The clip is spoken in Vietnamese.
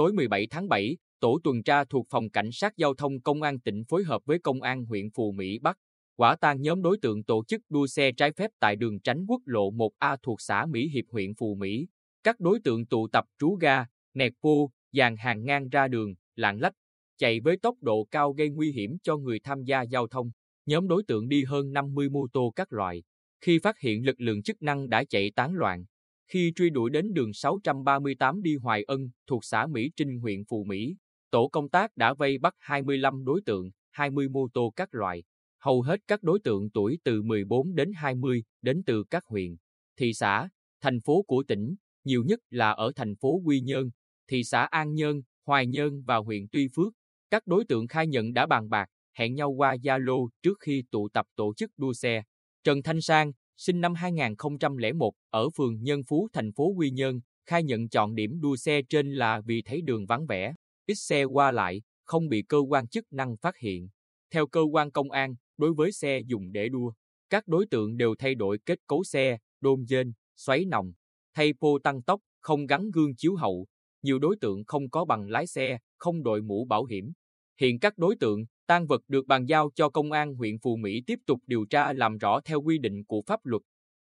tối 17 tháng 7, tổ tuần tra thuộc phòng cảnh sát giao thông công an tỉnh phối hợp với công an huyện Phù Mỹ Bắc quả tang nhóm đối tượng tổ chức đua xe trái phép tại đường tránh quốc lộ 1A thuộc xã Mỹ Hiệp huyện Phù Mỹ. Các đối tượng tụ tập trú ga, nẹt pô, dàn hàng ngang ra đường, lạng lách, chạy với tốc độ cao gây nguy hiểm cho người tham gia giao thông. Nhóm đối tượng đi hơn 50 mô tô các loại. Khi phát hiện lực lượng chức năng đã chạy tán loạn. Khi truy đuổi đến đường 638 đi Hoài Ân thuộc xã Mỹ Trinh huyện Phù Mỹ, tổ công tác đã vây bắt 25 đối tượng, 20 mô tô các loại. Hầu hết các đối tượng tuổi từ 14 đến 20 đến từ các huyện, thị xã, thành phố của tỉnh, nhiều nhất là ở thành phố Quy Nhơn, thị xã An Nhơn, Hoài Nhơn và huyện Tuy Phước. Các đối tượng khai nhận đã bàn bạc, hẹn nhau qua Zalo trước khi tụ tập tổ chức đua xe. Trần Thanh Sang, sinh năm 2001, ở phường Nhân Phú, thành phố Quy Nhơn, khai nhận chọn điểm đua xe trên là vì thấy đường vắng vẻ, ít xe qua lại, không bị cơ quan chức năng phát hiện. Theo cơ quan công an, đối với xe dùng để đua, các đối tượng đều thay đổi kết cấu xe, đôn dên, xoáy nòng, thay pô tăng tốc, không gắn gương chiếu hậu. Nhiều đối tượng không có bằng lái xe, không đội mũ bảo hiểm. Hiện các đối tượng, Tang vật được bàn giao cho công an huyện Phù Mỹ tiếp tục điều tra làm rõ theo quy định của pháp luật.